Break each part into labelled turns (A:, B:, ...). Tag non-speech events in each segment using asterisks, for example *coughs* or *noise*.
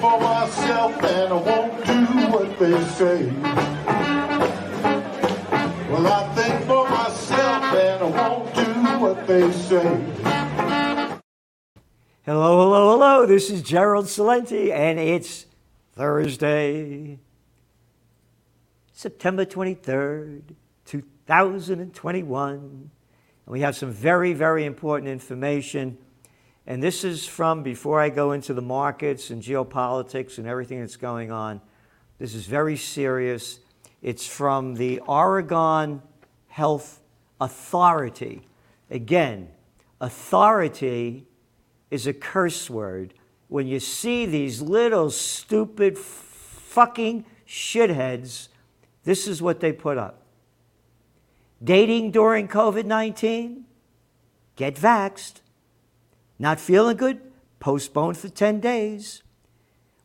A: for myself and I won't do what they say. Well, I think for myself and I won't do what they say.
B: Hello, hello, hello. This is Gerald Celente, and it's Thursday, September 23rd, 2021. And we have some very, very important information. And this is from before I go into the markets and geopolitics and everything that's going on. This is very serious. It's from the Oregon Health Authority. Again, authority is a curse word. When you see these little stupid fucking shitheads, this is what they put up. Dating during COVID 19? Get vaxxed. Not feeling good? Postpone for 10 days.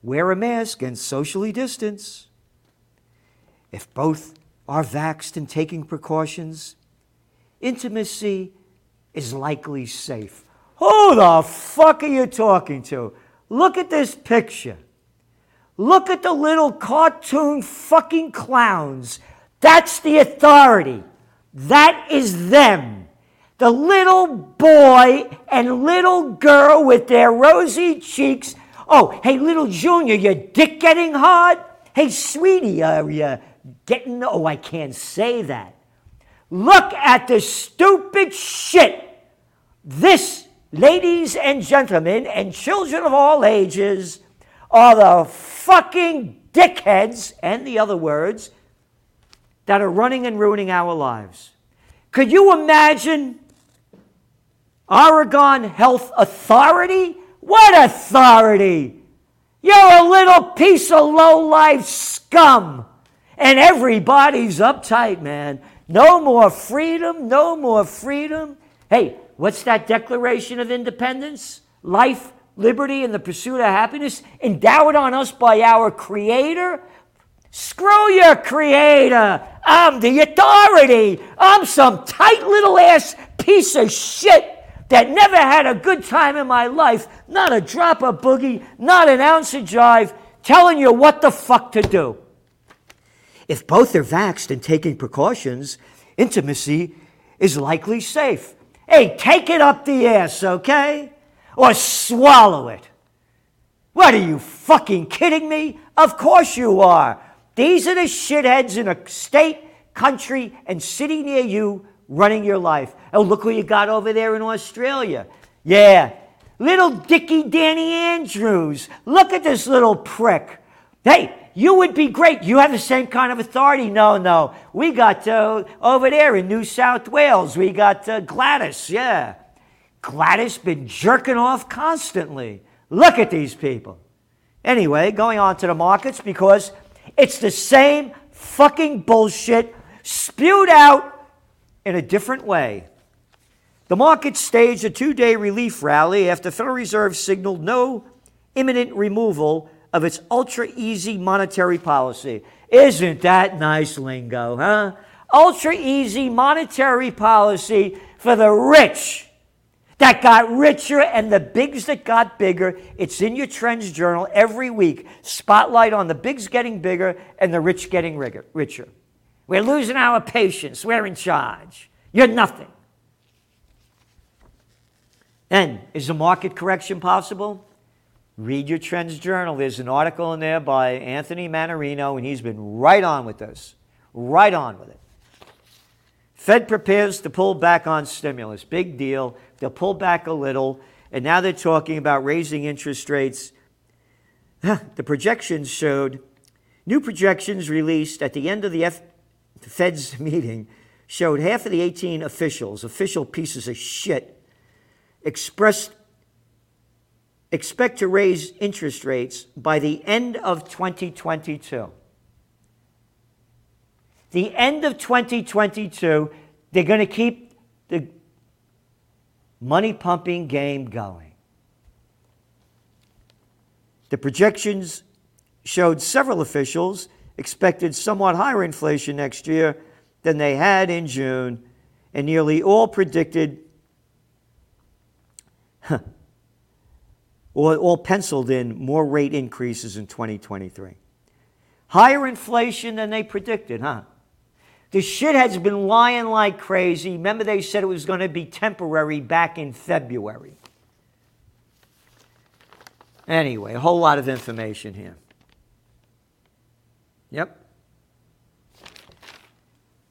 B: Wear a mask and socially distance. If both are vaxxed and taking precautions, intimacy is likely safe. Who the fuck are you talking to? Look at this picture. Look at the little cartoon fucking clowns. That's the authority. That is them. The little boy and little girl with their rosy cheeks. Oh, hey, little Junior, your dick getting hard? Hey, sweetie, are you getting. Oh, I can't say that. Look at the stupid shit. This, ladies and gentlemen, and children of all ages, are the fucking dickheads, and the other words, that are running and ruining our lives. Could you imagine Oregon Health Authority? What authority? You're a little piece of low life scum. And everybody's uptight, man. No more freedom, no more freedom. Hey, what's that Declaration of Independence? Life, liberty, and the pursuit of happiness endowed on us by our Creator? Screw your Creator. I'm the authority. I'm some tight little ass piece of shit that never had a good time in my life, not a drop of boogie, not an ounce of jive, telling you what the fuck to do. If both are vaxxed and taking precautions, intimacy is likely safe. Hey, take it up the ass, okay? Or swallow it. What are you fucking kidding me? Of course you are. These are the shitheads in a state, country, and city near you running your life. Oh, look who you got over there in Australia. Yeah, little Dickie Danny Andrews. Look at this little prick. Hey, you would be great. You have the same kind of authority. No, no. We got uh, over there in New South Wales, we got uh, Gladys. Yeah. Gladys been jerking off constantly. Look at these people. Anyway, going on to the markets because it's the same fucking bullshit spewed out in a different way. The market staged a two day relief rally after the Federal Reserve signaled no imminent removal of its ultra easy monetary policy. Isn't that nice lingo, huh? Ultra easy monetary policy for the rich that got richer and the bigs that got bigger. It's in your Trends Journal every week. Spotlight on the bigs getting bigger and the rich getting richer. We're losing our patience. We're in charge. You're nothing. And is a market correction possible? Read your Trends Journal. There's an article in there by Anthony Mannarino, and he's been right on with this. Right on with it. Fed prepares to pull back on stimulus. Big deal. They'll pull back a little, and now they're talking about raising interest rates. the projections showed, new projections released at the end of the, F, the Fed's *laughs* meeting showed half of the 18 officials, official pieces of shit, expressed expect to raise interest rates by the end of 2022. The end of 2022, they're going to keep the money pumping game going. The projections showed several officials expected somewhat higher inflation next year than they had in June, and nearly all predicted *laughs* all, all penciled in more rate increases in 2023. Higher inflation than they predicted, huh? The shit has been lying like crazy. Remember, they said it was going to be temporary back in February. Anyway, a whole lot of information here. Yep.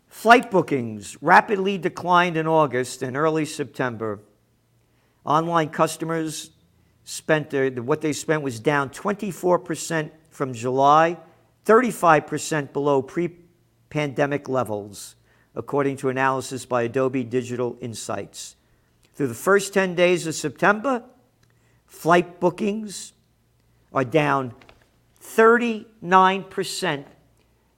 B: Flight bookings rapidly declined in August and early September. Online customers spent their, what they spent was down 24% from July, 35% below pre pandemic levels, according to analysis by Adobe Digital Insights. Through the first 10 days of September, flight bookings are down 39%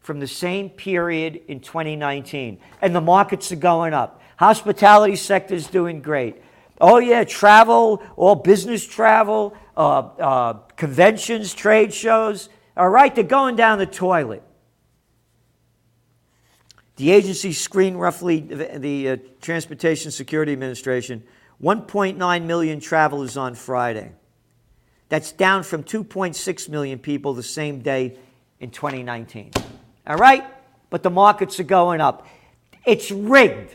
B: from the same period in 2019. And the markets are going up. Hospitality sector is doing great. Oh, yeah, travel, all business travel, uh, uh, conventions, trade shows. All right, they're going down the toilet. The agency screened roughly the, the uh, Transportation Security Administration 1.9 million travelers on Friday. That's down from 2.6 million people the same day in 2019. All right? But the markets are going up. It's rigged.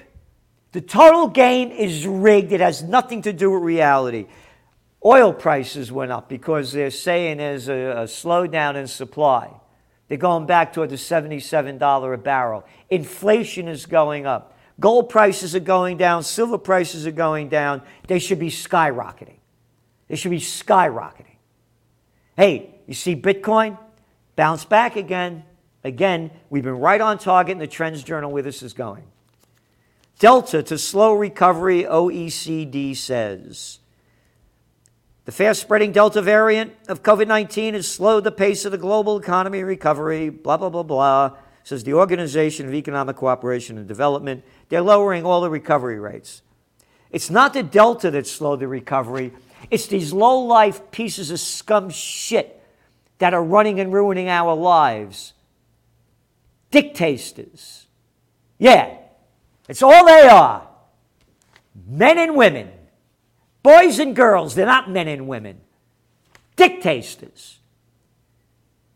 B: The total game is rigged. It has nothing to do with reality. Oil prices went up because they're saying there's a, a slowdown in supply. They're going back toward the $77 a barrel. Inflation is going up. Gold prices are going down. Silver prices are going down. They should be skyrocketing. They should be skyrocketing. Hey, you see Bitcoin? Bounce back again. Again, we've been right on target in the Trends Journal where this is going. Delta to slow recovery, OECD says. The fast spreading Delta variant of COVID 19 has slowed the pace of the global economy recovery, blah, blah, blah, blah, says the Organization of Economic Cooperation and Development. They're lowering all the recovery rates. It's not the Delta that slowed the recovery, it's these low life pieces of scum shit that are running and ruining our lives. Dictators. Yeah, it's all they are men and women. Boys and girls, they're not men and women. Dictators.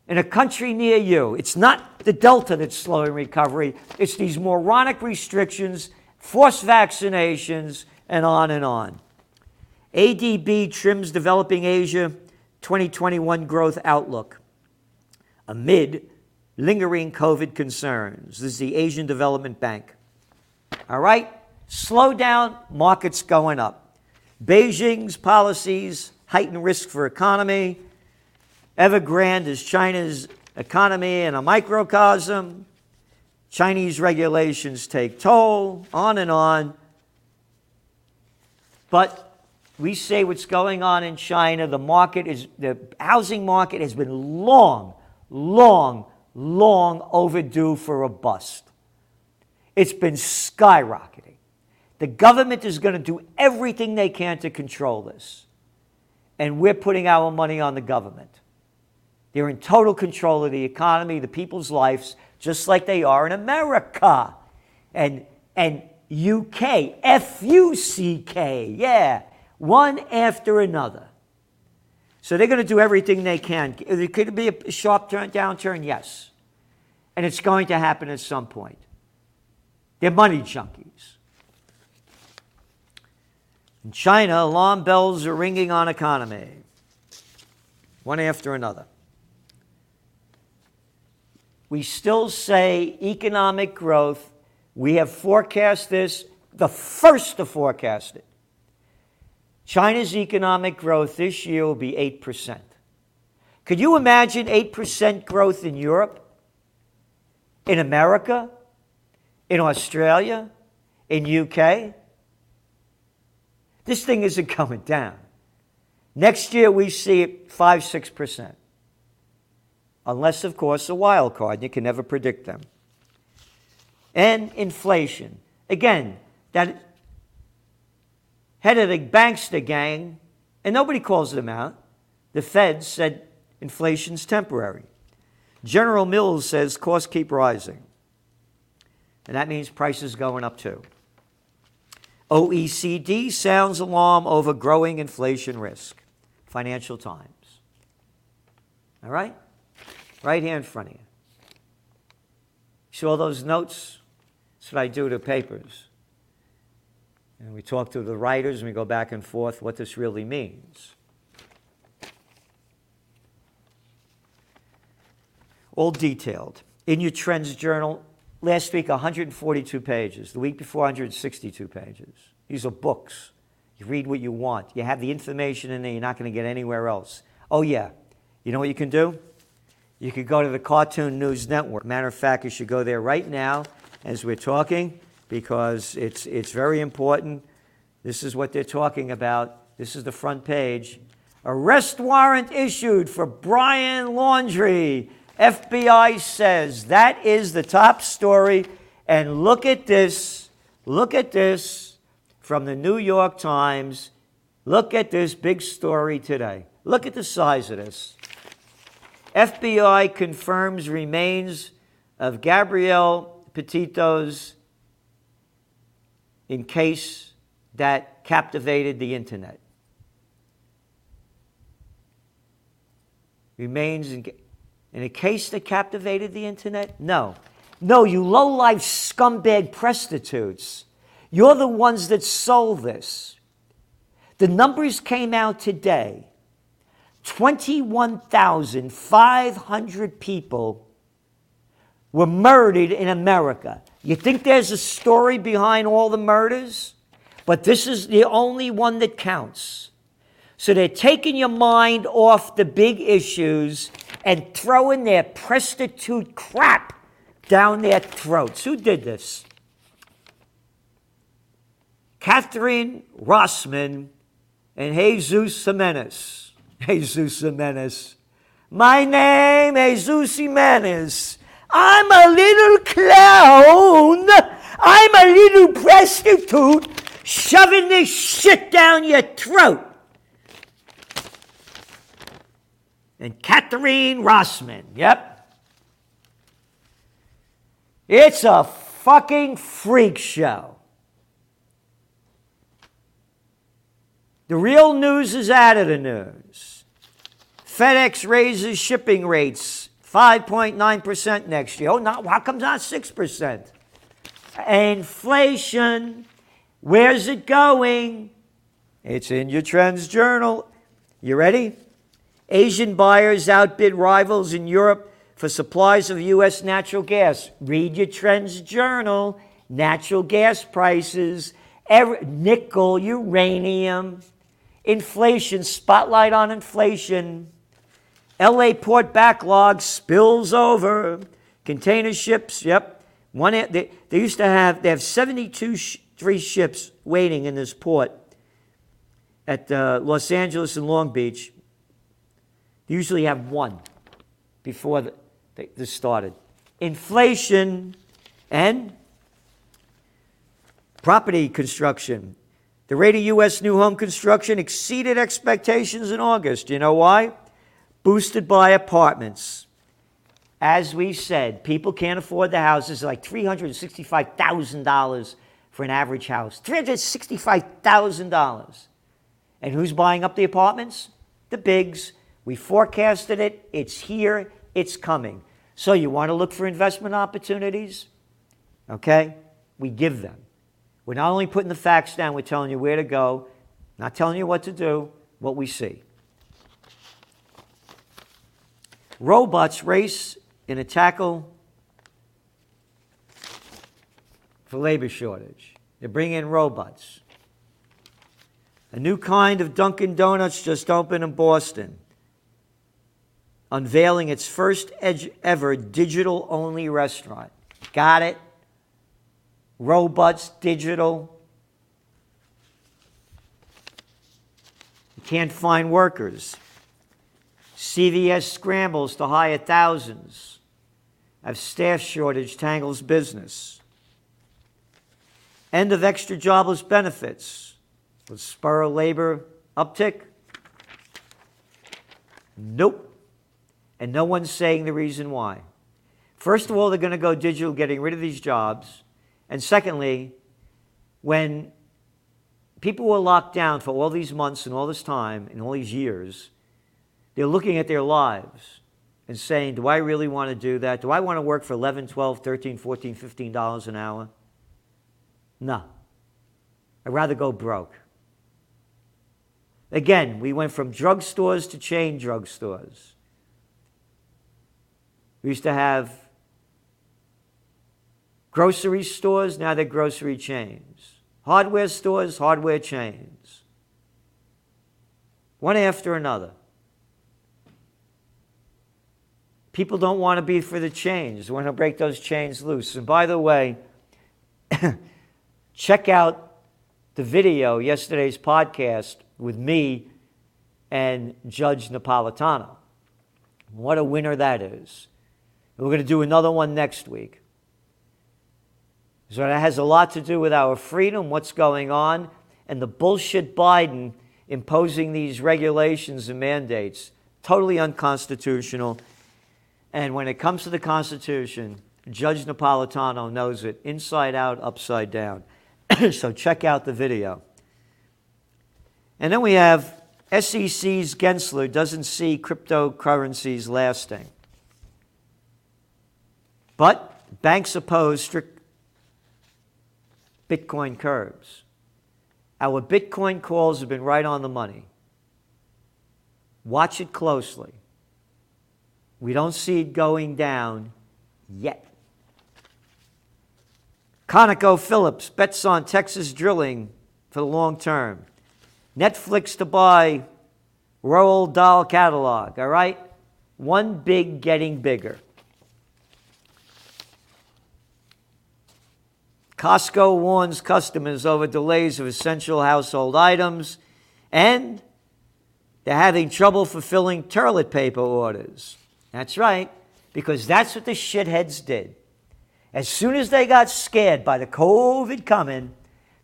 B: In a country near you, it's not the Delta that's slowing recovery, it's these moronic restrictions, forced vaccinations, and on and on. ADB trims developing Asia 2021 growth outlook amid lingering COVID concerns. This is the Asian Development Bank. All right? Slow down, markets going up. Beijing's policies heighten risk for economy. Evergrande is China's economy in a microcosm. Chinese regulations take toll, on and on. But we say what's going on in China, the market is the housing market has been long, long, long overdue for a bust. It's been skyrocketing. The government is going to do everything they can to control this. And we're putting our money on the government. They're in total control of the economy, the people's lives, just like they are in America. And, and UK, F U C K, yeah, one after another. So they're going to do everything they can. It could be a sharp turn, downturn, yes. And it's going to happen at some point. They're money junkies. In China, alarm bells are ringing on economy, one after another. We still say economic growth. We have forecast this, the first to forecast it. China's economic growth this year will be 8%. Could you imagine 8% growth in Europe, in America, in Australia, in UK? This thing isn't *laughs* coming down. Next year, we see it 5 6%. Unless, of course, a wild card. You can never predict them. And inflation. Again, that head of the bankster gang, and nobody calls them out, the Fed said inflation's temporary. General Mills says costs keep rising. And that means prices going up too. OECD sounds alarm over growing inflation risk. Financial Times. All right? Right here in front of you. See all those notes? That's what I do to papers. And we talk to the writers and we go back and forth what this really means. All detailed. In your Trends Journal, last week 142 pages, the week before 162 pages. These are books. You read what you want. You have the information in there you're not going to get anywhere else. Oh, yeah. You know what you can do? You could go to the Cartoon News Network. Matter of fact, you should go there right now as we're talking because it's, it's very important. This is what they're talking about. This is the front page. Arrest warrant issued for Brian Laundrie. FBI says that is the top story. And look at this. Look at this from the New York Times. Look at this big story today. Look at the size of this. FBI confirms remains of Gabrielle Petito's in case that captivated the internet. Remains in, in a case that captivated the internet? No. No, you low life scumbag prostitutes. You're the ones that sold this. The numbers came out today 21,500 people were murdered in America. You think there's a story behind all the murders? But this is the only one that counts. So they're taking your mind off the big issues and throwing their prostitute crap down their throats. Who did this? Katherine Rosman and Jesus Jimenez. *laughs* Jesus Jimenez. My name, Jesus Jimenez. I'm a little clown. I'm a little prostitute shoving this shit down your throat. And Katherine Rosman, yep. It's a fucking freak show. The real news is out of the news. FedEx raises shipping rates 5.9% next year. Oh, not, how come not 6%? Inflation, where's it going? It's in your Trends Journal. You ready? Asian buyers outbid rivals in Europe for supplies of U.S. natural gas. Read your Trends Journal. Natural gas prices, every, nickel, uranium, inflation, spotlight on inflation. LA port backlog spills over. Container ships, yep. One, they, they used to have, they have 72 sh- three ships waiting in this port at uh, Los Angeles and Long Beach. They usually have one before the, they, this started. Inflation and property construction. The rate of U.S. new home construction exceeded expectations in August. You know why? Boosted by apartments. As we said, people can't afford the houses, like $365,000 for an average house. $365,000. And who's buying up the apartments? The bigs. We forecasted it. It's here. It's coming. So you want to look for investment opportunities? Okay? We give them. We're not only putting the facts down, we're telling you where to go, not telling you what to do, what we see. Robots race in a tackle for labor shortage. They bring in robots. A new kind of Dunkin' Donuts just opened in Boston, unveiling its first ever digital only restaurant. Got it? Robots, digital. You can't find workers. CVS scrambles to hire thousands. As staff shortage tangles business. End of extra jobless benefits. Will spur a labor uptick? Nope. And no one's saying the reason why. First of all, they're going to go digital, getting rid of these jobs. And secondly, when people were locked down for all these months and all this time and all these years. They're looking at their lives and saying, Do I really want to do that? Do I want to work for 11, 12, 13, 14, 15 dollars an hour? No. I'd rather go broke. Again, we went from drugstores to chain drugstores. We used to have grocery stores, now they're grocery chains. Hardware stores, hardware chains. One after another. People don't want to be for the chains. They want to break those chains loose. And by the way, *coughs* check out the video, yesterday's podcast with me and Judge Napolitano. What a winner that is. We're going to do another one next week. So that has a lot to do with our freedom, what's going on, and the bullshit Biden imposing these regulations and mandates. Totally unconstitutional. And when it comes to the Constitution, Judge Napolitano knows it inside out, upside down. *coughs* so check out the video. And then we have SEC's Gensler doesn't see cryptocurrencies lasting. But banks oppose strict Bitcoin curbs. Our Bitcoin calls have been right on the money. Watch it closely. We don't see it going down yet. ConocoPhillips bets on Texas drilling for the long term. Netflix to buy Roald Dahl catalog, all right? One big getting bigger. Costco warns customers over delays of essential household items, and they're having trouble fulfilling toilet paper orders. That's right, because that's what the shitheads did. As soon as they got scared by the COVID coming,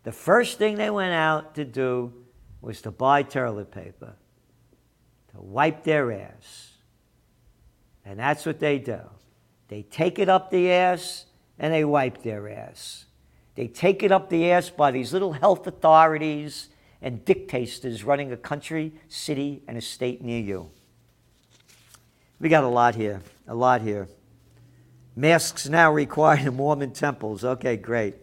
B: the first thing they went out to do was to buy toilet paper, to wipe their ass. And that's what they do. They take it up the ass and they wipe their ass. They take it up the ass by these little health authorities and dictators running a country, city, and a state near you. We got a lot here, a lot here. Masks now required in *laughs* Mormon temples. Okay, great.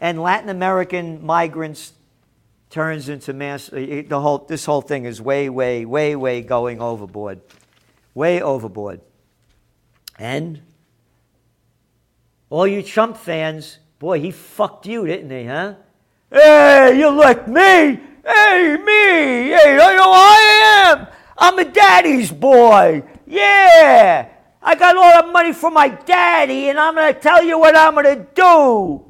B: And Latin American migrants turns into mass. Uh, the whole this whole thing is way, way, way, way going overboard, way overboard. And all you Trump fans, boy, he fucked you, didn't he? Huh? Hey, you like me? Hey, me? Hey, I know I am? I'm a daddy's boy. Yeah, I got all the money from my daddy, and I'm going to tell you what I'm going to do.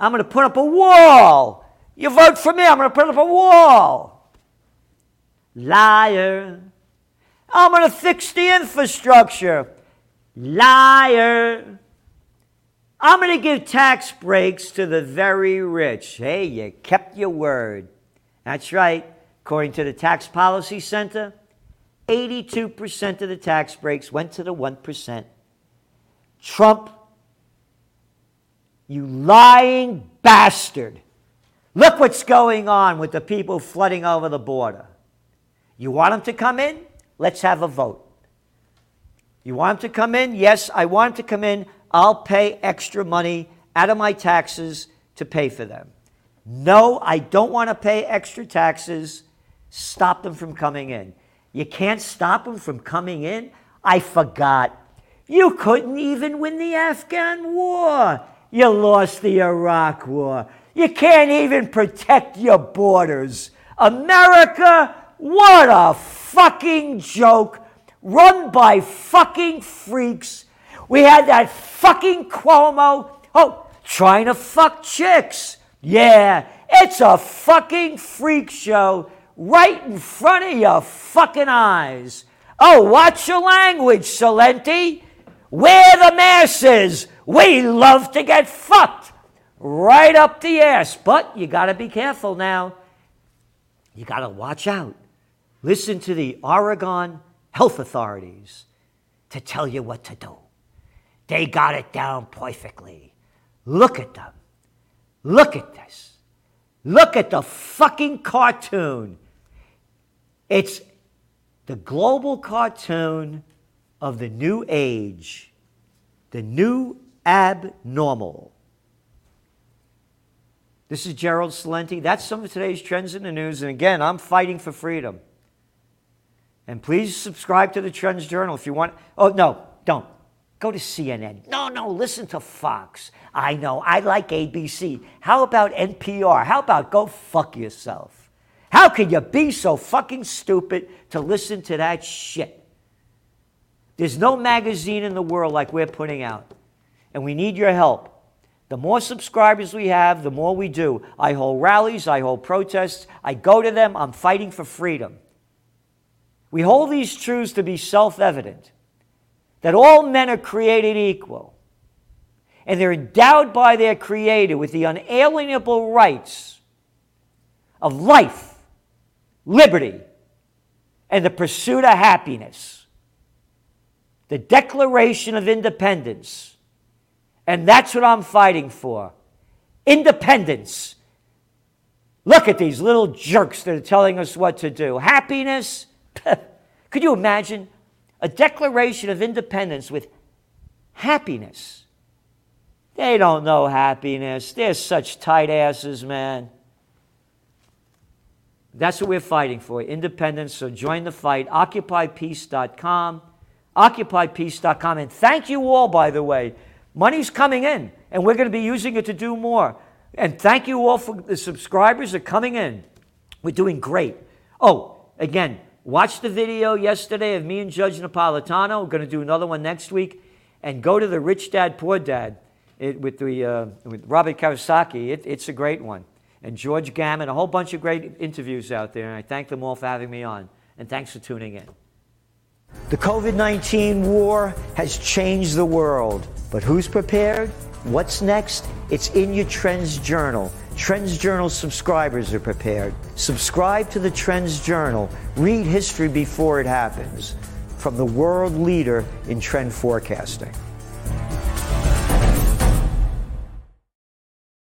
B: I'm going to put up a wall. You vote for me, I'm going to put up a wall. Liar. I'm going to fix the infrastructure. Liar. I'm going to give tax breaks to the very rich. Hey, you kept your word. That's right. According to the Tax Policy Center, 82% of the tax breaks went to the 1%. Trump, you lying bastard. Look what's going on with the people flooding over the border. You want them to come in? Let's have a vote. You want them to come in? Yes, I want them to come in. I'll pay extra money out of my taxes to pay for them. No, I don't want to pay extra taxes. Stop them from coming in. You can't stop them from coming in? I forgot. You couldn't even win the Afghan war. You lost the Iraq war. You can't even protect your borders. America, what a fucking joke run by fucking freaks. We had that fucking Cuomo, oh, trying to fuck chicks. Yeah, it's a fucking freak show right in front of your fucking eyes. Oh, watch your language, Celente. We're the masses. We love to get fucked right up the ass. But you got to be careful now. You got to watch out. Listen to the Oregon health authorities to tell you what to do. They got it down perfectly. Look at them. Look at this. Look at the fucking cartoon. It's the global cartoon of the new age, the new abnormal. This is Gerald Celente. That's some of today's trends in the news. And again, I'm fighting for freedom. And please subscribe to the Trends Journal if you want. Oh, no, don't. Go to CNN. No, no, listen to Fox. I know, I like ABC. How about NPR? How about go fuck yourself? How can you be so fucking stupid to listen to that shit? There's no magazine in the world like we're putting out. And we need your help. The more subscribers we have, the more we do. I hold rallies, I hold protests, I go to them, I'm fighting for freedom. We hold these truths to be self evident that all men are created equal and they're endowed by their Creator with the unalienable rights of life, liberty, and the pursuit of happiness. The Declaration of Independence. And that's what I'm fighting for independence. Look at these little jerks that are telling us what to do. Happiness. *laughs* Could you imagine a Declaration of Independence with happiness? They don't know happiness. They're such tight asses, man. That's what we're fighting for independence. So join the fight. OccupyPeace.com. OccupyPeace.com. And thank you all, by the way. Money's coming in, and we're going to be using it to do more. And thank you all for the subscribers are coming in. We're doing great. Oh, again, watch the video yesterday of me and Judge Napolitano. We're going to do another one next week. And go to the Rich Dad Poor Dad it, with, the, uh, with Robert Kawasaki. It, it's a great one. And George Gammon, a whole bunch of great interviews out there. And I thank them all for having me on. And thanks for tuning in. The COVID 19 war has changed the world. But who's prepared? What's next? It's in your Trends Journal. Trends Journal subscribers are prepared. Subscribe to the Trends Journal. Read history before it happens. From the world leader in trend forecasting.